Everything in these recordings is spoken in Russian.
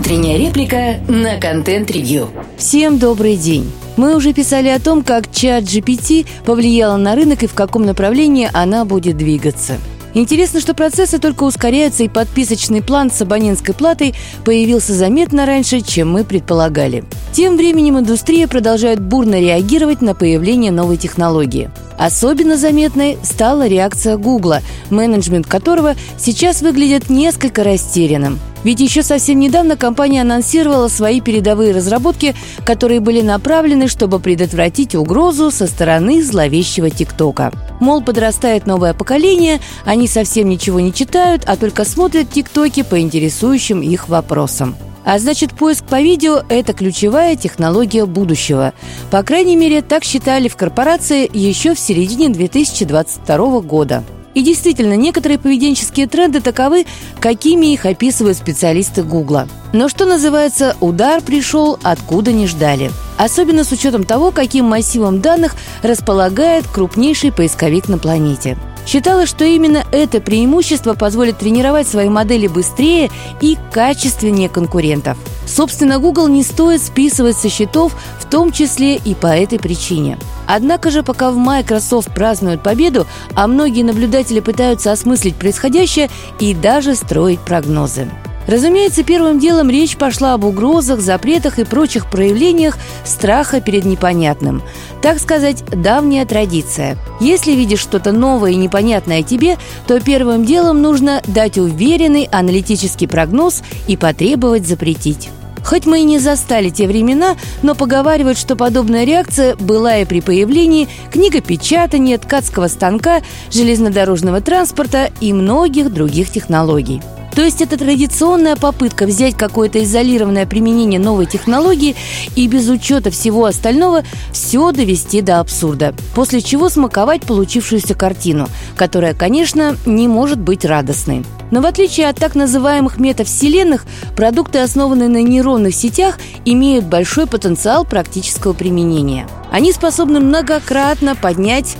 Утренняя реплика на контент-ревью. Всем добрый день. Мы уже писали о том, как чат GPT повлияла на рынок и в каком направлении она будет двигаться. Интересно, что процессы только ускоряются, и подписочный план с абонентской платой появился заметно раньше, чем мы предполагали. Тем временем индустрия продолжает бурно реагировать на появление новой технологии. Особенно заметной стала реакция Гугла, менеджмент которого сейчас выглядит несколько растерянным. Ведь еще совсем недавно компания анонсировала свои передовые разработки, которые были направлены, чтобы предотвратить угрозу со стороны зловещего ТикТока. Мол, подрастает новое поколение, они совсем ничего не читают, а только смотрят ТикТоки по интересующим их вопросам. А значит, поиск по видео – это ключевая технология будущего. По крайней мере, так считали в корпорации еще в середине 2022 года. И действительно, некоторые поведенческие тренды таковы, какими их описывают специалисты Гугла. Но что называется, удар пришел, откуда не ждали. Особенно с учетом того, каким массивом данных располагает крупнейший поисковик на планете. Считалось, что именно это преимущество позволит тренировать свои модели быстрее и качественнее конкурентов. Собственно, Google не стоит списывать со счетов, в том числе и по этой причине. Однако же, пока в Microsoft празднуют победу, а многие наблюдатели пытаются осмыслить происходящее и даже строить прогнозы. Разумеется, первым делом речь пошла об угрозах, запретах и прочих проявлениях страха перед непонятным. Так сказать, давняя традиция. Если видишь что-то новое и непонятное тебе, то первым делом нужно дать уверенный аналитический прогноз и потребовать запретить. Хоть мы и не застали те времена, но поговаривают, что подобная реакция была и при появлении книгопечатания, ткацкого станка, железнодорожного транспорта и многих других технологий. То есть это традиционная попытка взять какое-то изолированное применение новой технологии и без учета всего остального все довести до абсурда, после чего смаковать получившуюся картину, которая, конечно, не может быть радостной. Но в отличие от так называемых метавселенных, продукты, основанные на нейронных сетях, имеют большой потенциал практического применения. Они способны многократно поднять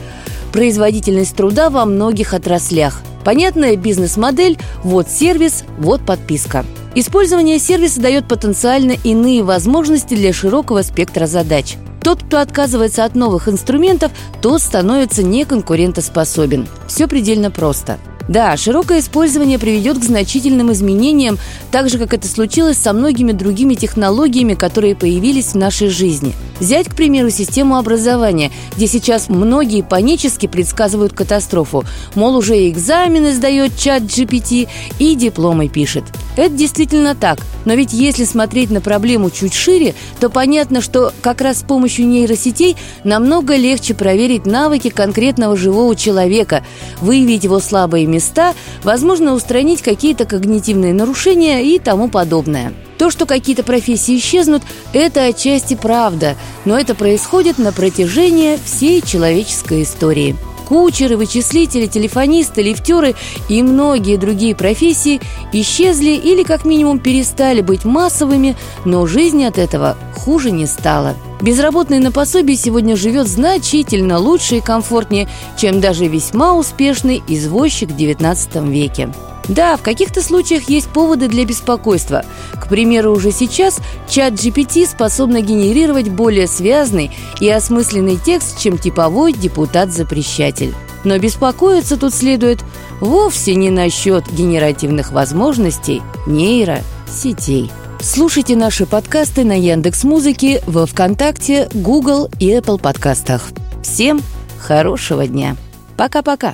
производительность труда во многих отраслях, Понятная бизнес-модель – вот сервис, вот подписка. Использование сервиса дает потенциально иные возможности для широкого спектра задач. Тот, кто отказывается от новых инструментов, тот становится неконкурентоспособен. Все предельно просто – да, широкое использование приведет к значительным изменениям, так же, как это случилось со многими другими технологиями, которые появились в нашей жизни. Взять, к примеру, систему образования, где сейчас многие панически предсказывают катастрофу. Мол, уже и экзамены сдает чат GPT и дипломы пишет. Это действительно так. Но ведь если смотреть на проблему чуть шире, то понятно, что как раз с помощью нейросетей намного легче проверить навыки конкретного живого человека, выявить его слабые места, возможно, устранить какие-то когнитивные нарушения и тому подобное. То, что какие-то профессии исчезнут, это отчасти правда, но это происходит на протяжении всей человеческой истории – Кучеры, вычислители, телефонисты, лифтеры и многие другие профессии исчезли или как минимум перестали быть массовыми, но жизнь от этого хуже не стала. Безработный на пособии сегодня живет значительно лучше и комфортнее, чем даже весьма успешный извозчик в XIX веке. Да, в каких-то случаях есть поводы для беспокойства. К примеру, уже сейчас чат GPT способна генерировать более связный и осмысленный текст, чем типовой депутат-запрещатель. Но беспокоиться тут следует вовсе не насчет генеративных возможностей нейросетей. Слушайте наши подкасты на Яндекс Музыке, во ВКонтакте, Google и Apple подкастах. Всем хорошего дня. Пока-пока.